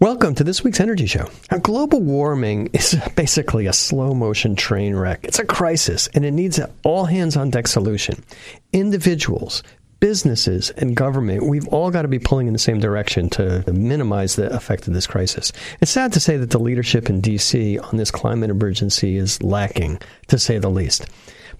Welcome to this week's Energy Show. Now, global warming is basically a slow motion train wreck. It's a crisis, and it needs an all hands on deck solution. Individuals, businesses, and government, we've all got to be pulling in the same direction to minimize the effect of this crisis. It's sad to say that the leadership in D.C. on this climate emergency is lacking, to say the least.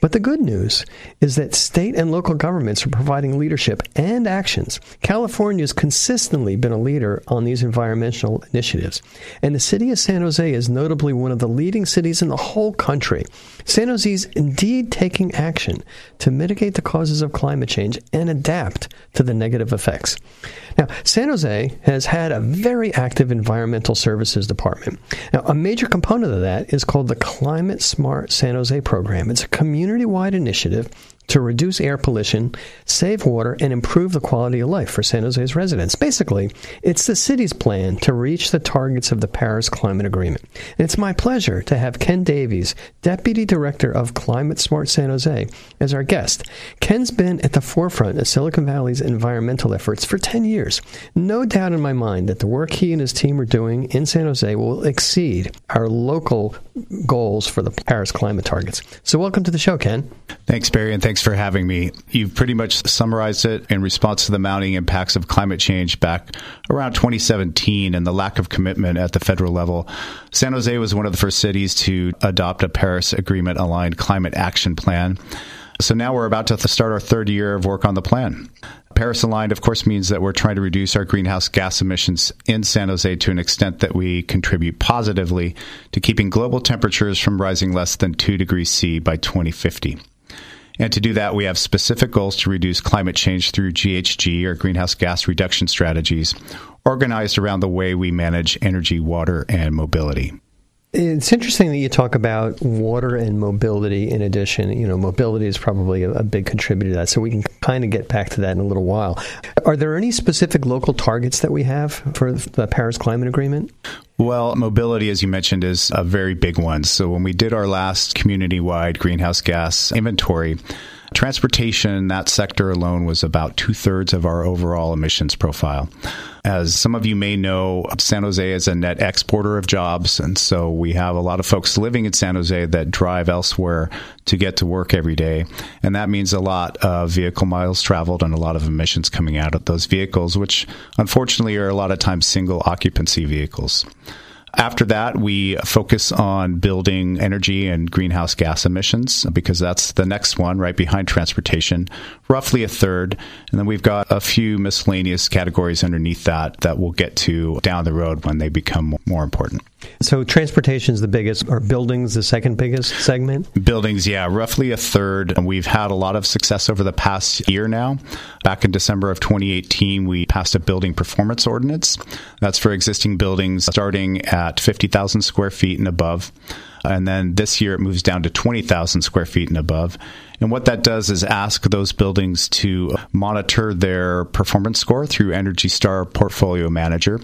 But the good news is that state and local governments are providing leadership and actions. California has consistently been a leader on these environmental initiatives, and the city of San Jose is notably one of the leading cities in the whole country. San Jose is indeed taking action to mitigate the causes of climate change and adapt to the negative effects. Now, San Jose has had a very active environmental services department. Now, a major component of that is called the Climate Smart San Jose program. It's a community wide initiative to reduce air pollution, save water, and improve the quality of life for San Jose's residents. Basically, it's the city's plan to reach the targets of the Paris Climate Agreement. And it's my pleasure to have Ken Davies, Deputy Director of Climate Smart San Jose, as our guest. Ken's been at the forefront of Silicon Valley's environmental efforts for 10 years. No doubt in my mind that the work he and his team are doing in San Jose will exceed our local goals for the Paris climate targets. So, welcome to the show, Ken. Thanks, Barry, and thanks for having me. You've pretty much summarized it in response to the mounting impacts of climate change back around 2017 and the lack of commitment at the federal level. San Jose was one of the first cities to adopt a Paris Agreement aligned climate action plan. So now we're about to start our third year of work on the plan. Paris aligned, of course, means that we're trying to reduce our greenhouse gas emissions in San Jose to an extent that we contribute positively to keeping global temperatures from rising less than 2 degrees C by 2050. And to do that, we have specific goals to reduce climate change through GHG or greenhouse gas reduction strategies organized around the way we manage energy, water, and mobility. It's interesting that you talk about water and mobility in addition. You know, mobility is probably a, a, big contributor to that. So we can kind of get back to that in a little while. Are there any specific local targets that we have for the Paris Climate Agreement? Well, mobility, as you mentioned, is a very big one. So when we did our last community wide greenhouse gas inventory, transportation, that sector alone was about two thirds of our overall emissions profile. As some of you may know, San Jose is a net exporter of jobs. And so we have a lot of folks living in San Jose that drive elsewhere to get to work every day. And that means a lot of vehicle miles traveled and a lot of emissions coming out of those vehicles, which unfortunately are a lot of times single occupancy vehicles. After that, we focus on building energy and greenhouse gas emissions because that's the next one right behind transportation, roughly a third. And then we've got a few miscellaneous categories underneath that that we'll get to down the road when they become more important. So transportation is the biggest, or buildings the second biggest segment? Buildings, yeah, roughly a third. We've had a lot of success over the past year now. Back in December of 2018, we passed a building performance ordinance. That's for existing buildings starting at 50,000 square feet and above. And then this year it moves down to 20,000 square feet and above. And what that does is ask those buildings to monitor their performance score through Energy Star Portfolio Manager.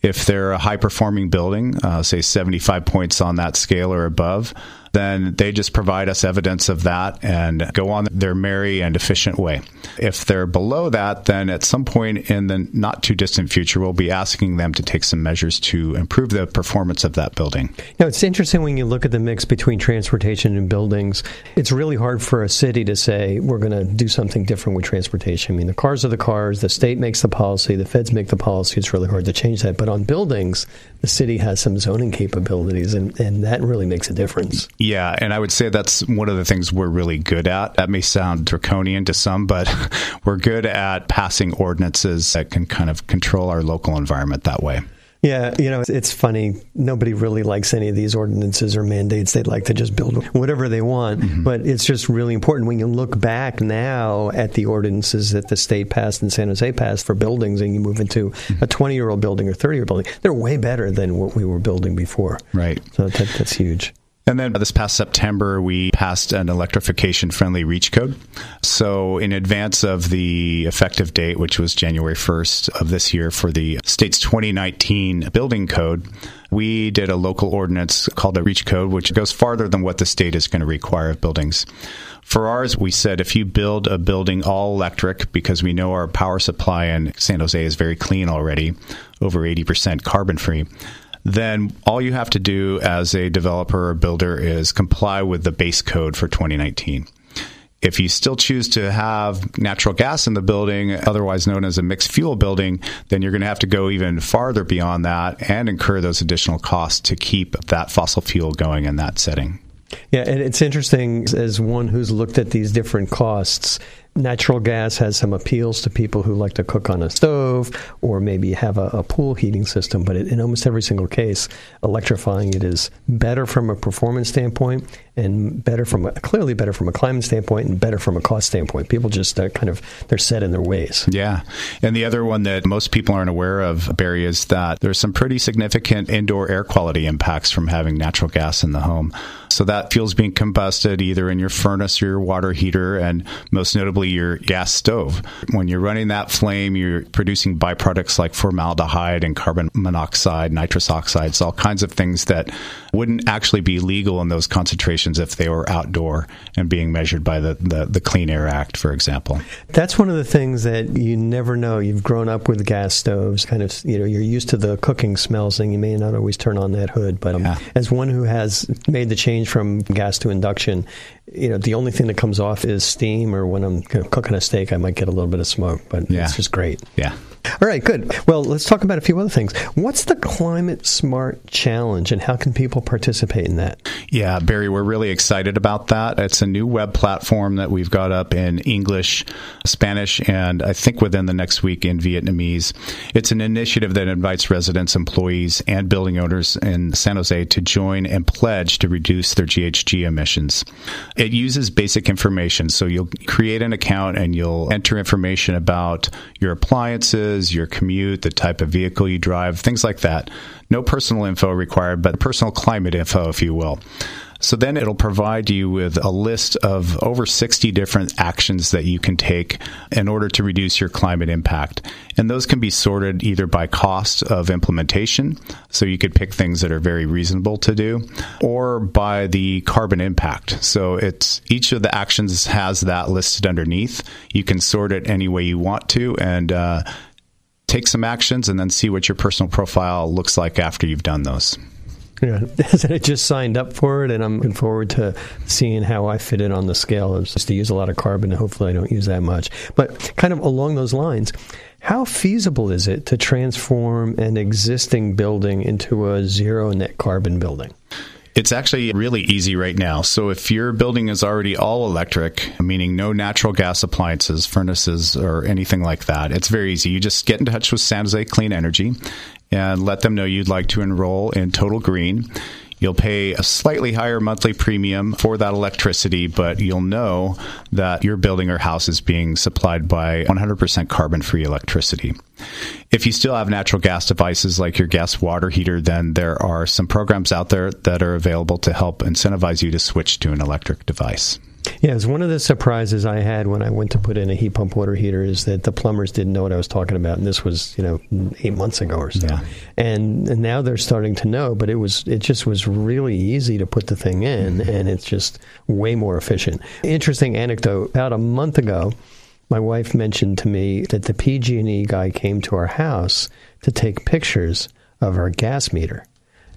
If they're a high performing building, uh, say 75 points on that scale or above, then they just provide us evidence of that and go on their merry and efficient way. If they're below that, then at some point in the not too distant future, we'll be asking them to take some measures to improve the performance of that building. Now, it's interesting when you look at the mix between transportation and buildings. It's really hard for a city to say we're going to do something different with transportation. I mean, the cars are the cars, the state makes the policy, the feds make the policy. It's really hard to change that. But on buildings, the city has some zoning capabilities, and, and that really makes a difference. Yeah, and I would say that's one of the things we're really good at. That may sound draconian to some, but we're good at passing ordinances that can kind of control our local environment that way. Yeah, you know, it's funny. Nobody really likes any of these ordinances or mandates. They'd like to just build whatever they want. Mm-hmm. But it's just really important when you look back now at the ordinances that the state passed and San Jose passed for buildings and you move into mm-hmm. a 20 year old building or 30 year old building, they're way better than what we were building before. Right. So that, that's huge. And then this past September, we passed an electrification friendly REACH code. So, in advance of the effective date, which was January 1st of this year for the state's 2019 building code, we did a local ordinance called the REACH code, which goes farther than what the state is going to require of buildings. For ours, we said if you build a building all electric, because we know our power supply in San Jose is very clean already, over 80% carbon free, then all you have to do as a developer or builder is comply with the base code for 2019. If you still choose to have natural gas in the building, otherwise known as a mixed fuel building, then you're going to have to go even farther beyond that and incur those additional costs to keep that fossil fuel going in that setting. Yeah, and it's interesting as one who's looked at these different costs natural gas has some appeals to people who like to cook on a stove or maybe have a, a pool heating system, but in almost every single case, electrifying it is better from a performance standpoint and better from a, clearly better from a climate standpoint and better from a cost standpoint. People just uh, kind of they're set in their ways. Yeah, and the other one that most people aren't aware of, Barry, is that there's some pretty significant indoor air quality impacts from having natural gas in the home. So that fuel's being combusted either in your furnace or your water heater, and most notably your gas stove. When you're running that flame, you're producing byproducts like formaldehyde and carbon monoxide, nitrous oxides, all kinds of things that wouldn't actually be legal in those concentrations if they were outdoor and being measured by the, the, the Clean Air Act, for example. That's one of the things that you never know. You've grown up with gas stoves, kind of, you know, you're used to the cooking smells and you may not always turn on that hood. But um, yeah. as one who has made the change from gas to induction, you know, the only thing that comes off is steam, or when I'm cooking a steak, I might get a little bit of smoke, but yeah. it's just great. Yeah. All right, good. Well, let's talk about a few other things. What's the Climate Smart Challenge and how can people participate in that? Yeah, Barry, we're really excited about that. It's a new web platform that we've got up in English, Spanish, and I think within the next week in Vietnamese. It's an initiative that invites residents, employees, and building owners in San Jose to join and pledge to reduce their GHG emissions. It uses basic information. So you'll create an account and you'll enter information about your appliances your commute, the type of vehicle you drive, things like that. No personal info required, but personal climate info, if you will. So then it'll provide you with a list of over 60 different actions that you can take in order to reduce your climate impact. And those can be sorted either by cost of implementation, so you could pick things that are very reasonable to do, or by the carbon impact. So it's each of the actions has that listed underneath. You can sort it any way you want to and uh, take some actions and then see what your personal profile looks like after you've done those. Yeah, I just signed up for it, and I'm looking forward to seeing how I fit in on the scale. It's just to use a lot of carbon, and hopefully I don't use that much. But kind of along those lines, how feasible is it to transform an existing building into a zero net carbon building? It's actually really easy right now. So if your building is already all electric, meaning no natural gas appliances, furnaces, or anything like that, it's very easy. You just get in touch with San Jose Clean Energy and let them know you'd like to enroll in Total Green. You'll pay a slightly higher monthly premium for that electricity, but you'll know that your building or house is being supplied by 100% carbon free electricity. If you still have natural gas devices like your gas water heater, then there are some programs out there that are available to help incentivize you to switch to an electric device. Yeah, it's one of the surprises I had when I went to put in a heat pump water heater is that the plumbers didn't know what I was talking about, and this was you know eight months ago or so. Yeah. And, and now they're starting to know, but it was it just was really easy to put the thing in, mm-hmm. and it's just way more efficient. Interesting anecdote: about a month ago, my wife mentioned to me that the PG&E guy came to our house to take pictures of our gas meter.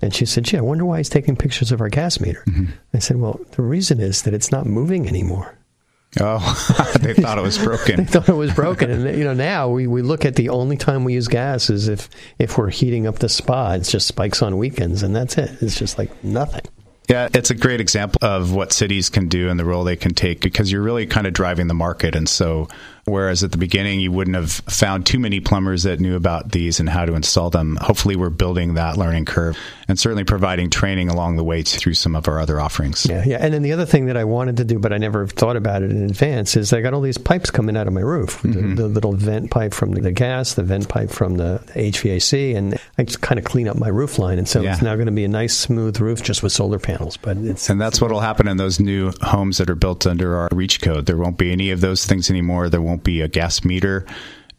And she said, gee, I wonder why he's taking pictures of our gas meter. Mm-hmm. I said, well, the reason is that it's not moving anymore. Oh, they thought it was broken. they thought it was broken, and you know now we, we look at the only time we use gas is if if we're heating up the spa. It's just spikes on weekends, and that's it. It's just like nothing. Yeah, it's a great example of what cities can do and the role they can take because you're really kind of driving the market. And so Whereas at the beginning, you wouldn't have found too many plumbers that knew about these and how to install them. Hopefully, we're building that learning curve and certainly providing training along the way through some of our other offerings. Yeah, yeah. And then the other thing that I wanted to do, but I never thought about it in advance, is I got all these pipes coming out of my roof mm-hmm. the, the, little vent pipe from the gas, the vent pipe from the HVAC, and I just kind of clean up my roof line. And so yeah. it's now going to be a nice, smooth roof just with solar panels. But it's, and that's what will happen in those new homes that are built under our REACH code. There won't be any of those things anymore. There won't be a gas meter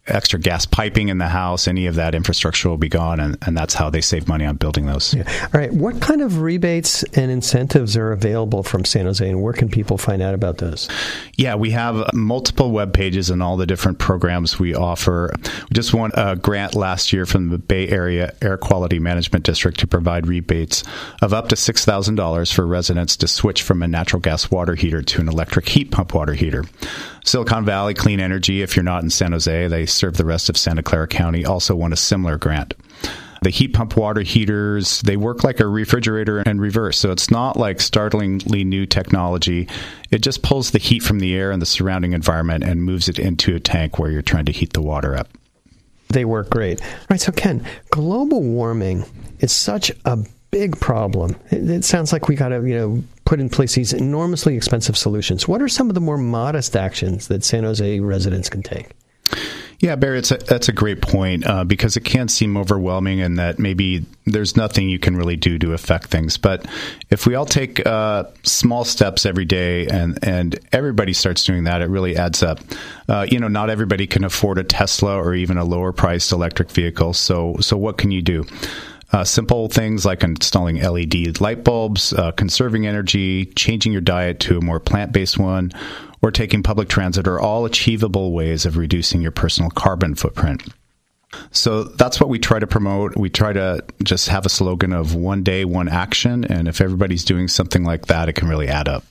extra gas piping in the house, any of that infrastructure will be gone, and, and that's how they save money on building those. Yeah. All right. What kind of rebates and incentives are available from San Jose, and where can people find out about those? Yeah, we have multiple web pages and all the different programs we offer. We just won a grant last year from the Bay Area Air Quality Management District to provide rebates of up to $6,000 for residents to switch from a natural gas water heater to an electric heat pump water heater. Silicon Valley Clean Energy, if you're not in San Jose, they serve the rest of Santa Clara County, also won a similar grant. The heat pump water heaters, they work like a refrigerator in reverse. So it's not like startlingly new technology. It just pulls the heat from the air and the surrounding environment and moves it into a tank where you're trying to heat the water up. They work great. All right, so Ken, global warming is such a big problem. It, it sounds like we got to, you know, put in place these enormously expensive solutions. What are some of the more modest actions that San Jose residents can take? Yeah, Barry, a, that's a great point uh, because it can seem overwhelming and that maybe there's nothing you can really do to affect things. But if we all take uh, small steps every day and, and everybody starts doing that, it really adds up. Uh, you know, not everybody can afford a Tesla or even a lower priced electric vehicle. So, so what can you do? Uh, simple things like installing LED light bulbs, uh, conserving energy, changing your diet to a more plant based one, or taking public transit are all achievable ways of reducing your personal carbon footprint. So that's what we try to promote. We try to just have a slogan of one day, one action. And if everybody's doing something like that, it can really add up.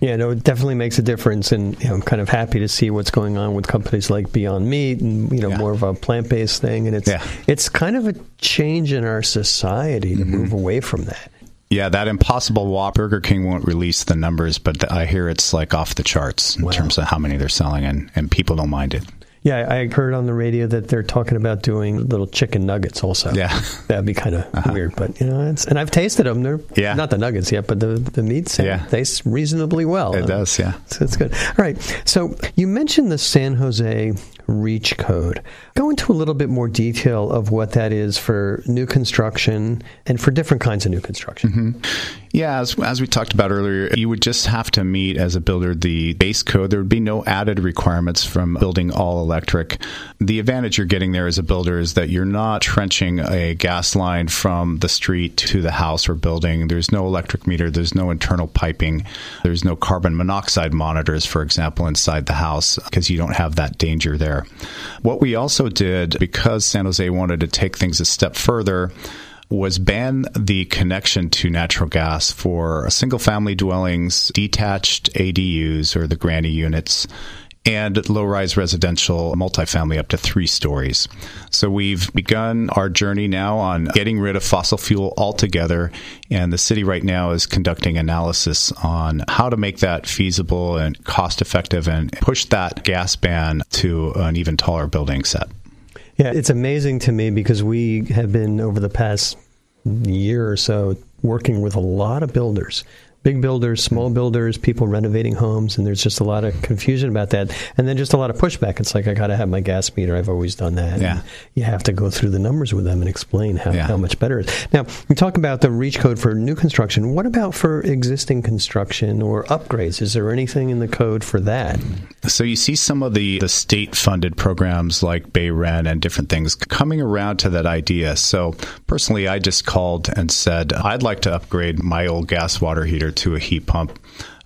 Yeah, no, it definitely makes a difference, and you know, I'm kind of happy to see what's going on with companies like Beyond Meat, and you know, yeah. more of a plant-based thing, and it's yeah. it's kind of a change in our society to mm-hmm. move away from that. Yeah, that Impossible Whopper, Burger King won't release the numbers, but I hear it's like off the charts in wow. terms of how many they're selling, and, and people don't mind it. Yeah, I heard on the radio that they're talking about doing little chicken nuggets also. Yeah, that'd be kind of uh-huh. weird, but you know, and I've tasted them. They're yeah. not the nuggets yet, but the the meat yeah. tastes reasonably well. It does, yeah. So it's good. All right, so you mentioned the San Jose REACH code. Go into a little bit more detail of what that is for new construction and for different kinds of new construction. Mm-hmm. Yeah, as, as we talked about earlier, you would just have to meet as a builder the base code. There would be no added requirements from building all electric. The advantage you're getting there as a builder is that you're not trenching a gas line from the street to the house or building. There's no electric meter, there's no internal piping, there's no carbon monoxide monitors, for example, inside the house because you don't have that danger there. What we also did, because San Jose wanted to take things a step further, was ban the connection to natural gas for single family dwellings, detached ADUs or the granny units, and low rise residential multifamily up to three stories. So we've begun our journey now on getting rid of fossil fuel altogether. And the city right now is conducting analysis on how to make that feasible and cost effective and push that gas ban to an even taller building set. Yeah, it's amazing to me because we have been over the past year or so working with a lot of builders big builders, small builders, people renovating homes, and there's just a lot of confusion about that. And then just a lot of pushback. It's like, I got to have my gas meter. I've always done that. Yeah. And you have to go through the numbers with them and explain how, yeah. how much better it is. Now, we talk about the REACH code for new construction. What about for existing construction or upgrades? Is there anything in the code for that? So you see some of the, the state funded programs like BayREN and different things coming around to that idea. So personally, I just called and said, I'd like to upgrade my old gas water heater to a heat pump.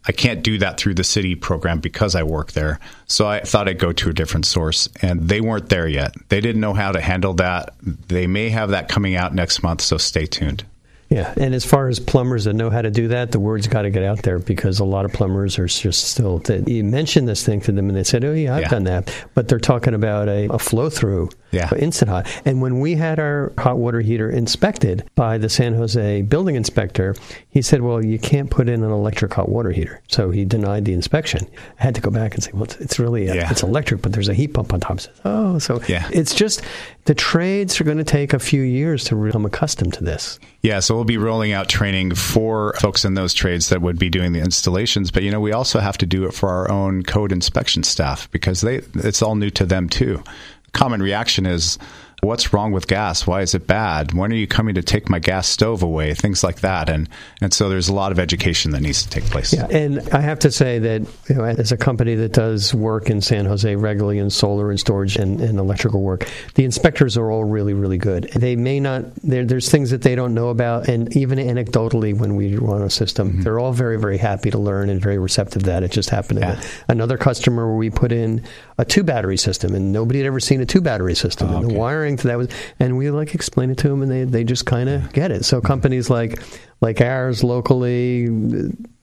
I can't do that through the city program because I work there. So I thought I'd go to a different source, and they weren't there yet. They didn't know how to handle that. They may have that coming out next month, so stay tuned. Yeah, and as far as plumbers that know how to do that, the word's got to get out there because a lot of plumbers are just still. You mention this thing to them, and they said, "Oh yeah, I've yeah. done that," but they're talking about a, a flow through yeah. instant hot. And when we had our hot water heater inspected by the San Jose building inspector, he said, "Well, you can't put in an electric hot water heater," so he denied the inspection. I had to go back and say, "Well, it's, really a, yeah. it's electric, but there's a heat pump on top." Says, "Oh, so yeah. it's just the trades are going to take a few years to become accustomed to this." Yeah, so we'll be rolling out training for folks in those trades that would be doing the installations, but you know, we also have to do it for our own code inspection staff because they it's all new to them too. Common reaction is what's wrong with gas? Why is it bad? When are you coming to take my gas stove away? Things like that. And and so there's a lot of education that needs to take place. Yeah, and I have to say that you know, as a company that does work in San Jose regularly in solar and storage and, and electrical work, the inspectors are all really, really good. They may not, there's things that they don't know about, and even anecdotally when we run a system, mm-hmm. they're all very, very happy to learn and very receptive to that. It just happened yeah. another customer where we put in a two battery system, and nobody had ever seen a two battery system. Oh, and the wiring to that was, and we like explain it to them, and they they just kind of get it. So companies like like ours locally,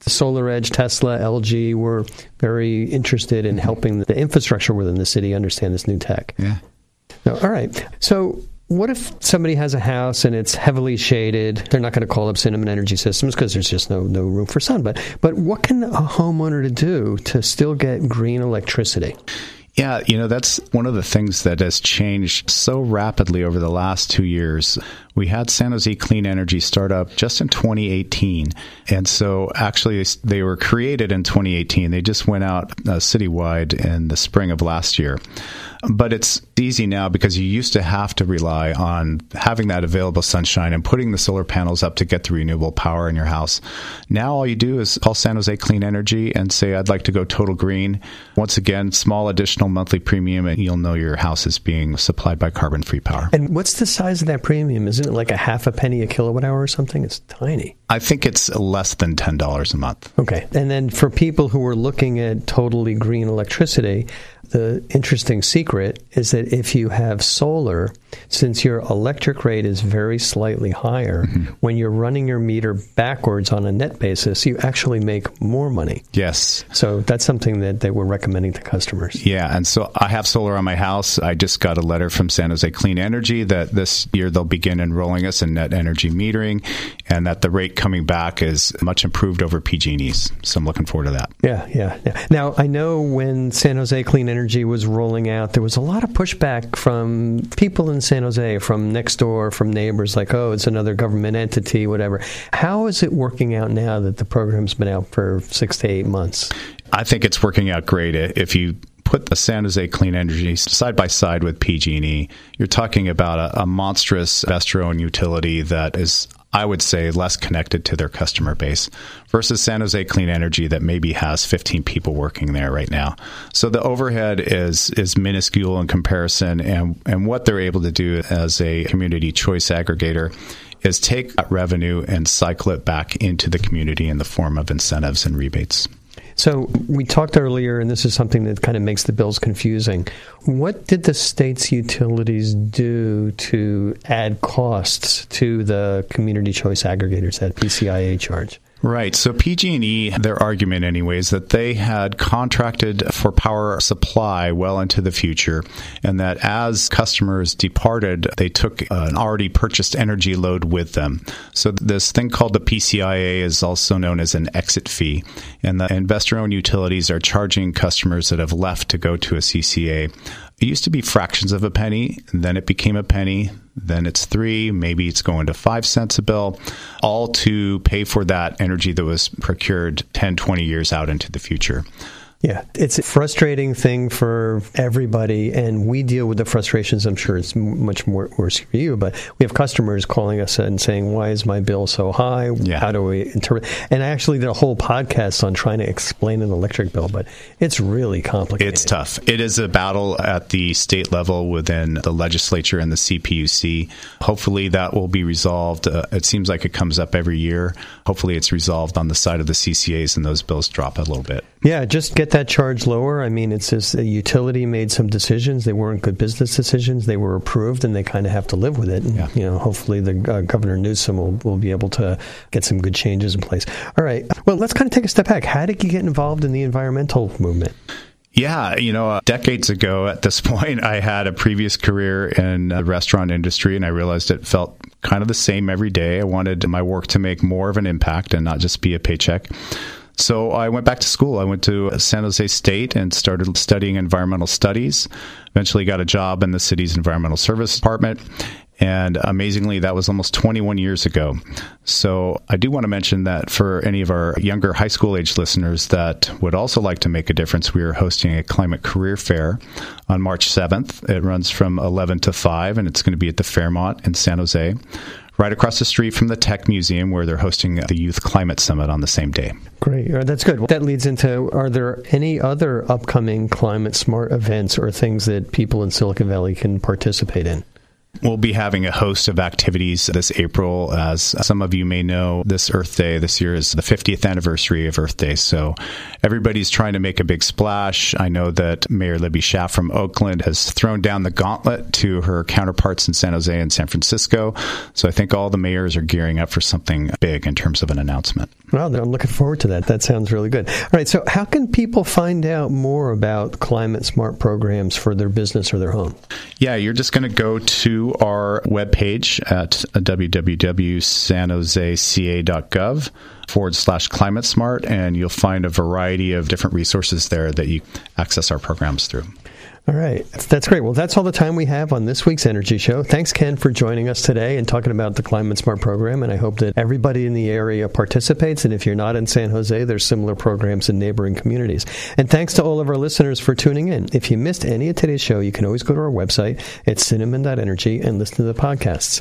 SolarEdge, Tesla, LG were very interested in helping the infrastructure within the city understand this new tech. Yeah. all right. So what if somebody has a house and it's heavily shaded? They're not going to call up Cinnamon Energy Systems because there's just no no room for sun. But but what can a homeowner to do to still get green electricity? Yeah, you know, that's one of the things that has changed so rapidly over the last two years. We had San Jose Clean Energy start up just in 2018. And so actually, they were created in 2018. They just went out uh, citywide in the spring of last year. But it's easy now because you used to have to rely on having that available sunshine and putting the solar panels up to get the renewable power in your house. Now all you do is call San Jose Clean Energy and say, I'd like to go total green. Once again, small additional monthly premium, and you'll know your house is being supplied by carbon free power. And what's the size of that premium? Isn't it like a half a penny a kilowatt hour or something? It's tiny. I think it's less than $10 a month. Okay. And then for people who are looking at totally green electricity, the interesting secret is that if you have solar, since your electric rate is very slightly higher, mm-hmm. when you're running your meter backwards on a net basis, you actually make more money. Yes. So that's something that they were recommending to customers. Yeah. And so I have solar on my house. I just got a letter from San Jose Clean Energy that this year they'll begin enrolling us in net energy metering and that the rate coming back is much improved over PG&E's. So I'm looking forward to that. Yeah. Yeah. yeah. Now, I know when San Jose Clean Energy Energy was rolling out, there was a lot of pushback from people in San Jose, from next door, from neighbors, like, oh, it's another government entity, whatever. How is it working out now that the program's been out for six to eight months? I think it's working out great. If you put the San Jose Clean Energy side by side with PG&E, you're talking about a, a monstrous investor-owned utility that is I would say, less connected to their customer base versus San Jose Clean Energy that maybe has 15 people working there right now. So the overhead is is minuscule in comparison, and and what they're able to do as a community choice aggregator is take that revenue and cycle it back into the community in the form of incentives and rebates. So we talked earlier, and this is something that kind of makes the bills confusing. What did the state's utilities do to add costs to the community choice aggregators that PCIA charge? Right. So PG&E, their argument anyways, that they had contracted for power supply well into the future and that as customers departed, they took an already purchased energy load with them. So this thing called the PCIA is also known as an exit fee. And the investor-owned utilities are charging customers that have left to go to a CCA it used to be fractions of a penny, then it became a penny, then it's three, maybe it's going to five cents a bill, all to pay for that energy that was procured 10, 20 years out into the future. Yeah, it's a frustrating thing for everybody, and we deal with the frustrations. I'm sure it's much more worse for you, but we have customers calling us and saying, "Why is my bill so high? Yeah. How do we interpret?" And I actually did a whole podcast on trying to explain an electric bill, but it's really complicated. It's tough. It is a battle at the state level within the legislature and the CPUC. Hopefully, that will be resolved. Uh, it seems like it comes up every year. Hopefully, it's resolved on the side of the CCAs, and those bills drop a little bit. Yeah, just get that charge lower. I mean, it's just the utility made some decisions. They weren't good business decisions. They were approved, and they kind of have to live with it. And, yeah. you know, hopefully the uh, Governor Newsom will, will be able to get some good changes in place. All right. Well, let's kind of take a step back. How did you get involved in the environmental movement? Yeah, you know, uh, decades ago at this point, I had a previous career in the restaurant industry, and I realized it felt kind of the same every day. I wanted my work to make more of an impact and not just be a paycheck. So I went back to school. I went to San Jose State and started studying environmental studies. Eventually got a job in the city's environmental service department and amazingly, that was almost 21 years ago. So I do want to mention that for any of our younger high school age listeners that would also like to make a difference, we are hosting a climate career fair on March 7th. It runs from 11 to 5, and it's going to be at the Fairmont in San Jose right across the street from the Tech Museum, where they're hosting the Youth Climate Summit on the same day. Great. Uh, that's good. That leads into are there any other upcoming climate smart events or things that people in Silicon Valley can participate in? We'll be having a host of activities this April. As some of you may know, this Earth Day this year is the 50th anniversary of Earth Day. So everybody's trying to make a big splash. I know that Mayor Libby Schaaf from Oakland has thrown down the gauntlet to her counterparts in San Jose and San Francisco. So I think all the mayors are gearing up for something big in terms of an announcement. Well, I'm looking forward to that. That sounds really good. All right. So how can people find out more about climate smart programs for their business or their home? Yeah, you're just going to go our webpage at www.sanjoseca.gov forward slash climate smart, and you'll find a variety of different resources there that you access our programs through. All right. That's great. Well, that's all the time we have on this week's Energy Show. Thanks, Ken, for joining us today and talking about the Climate Smart program. And I hope that everybody in the area participates. And if you're not in San Jose, there's similar programs in neighboring communities. And thanks to all of our listeners for tuning in. If you missed any of today's show, you can always go to our website at cinnamon.energy and listen to the podcasts.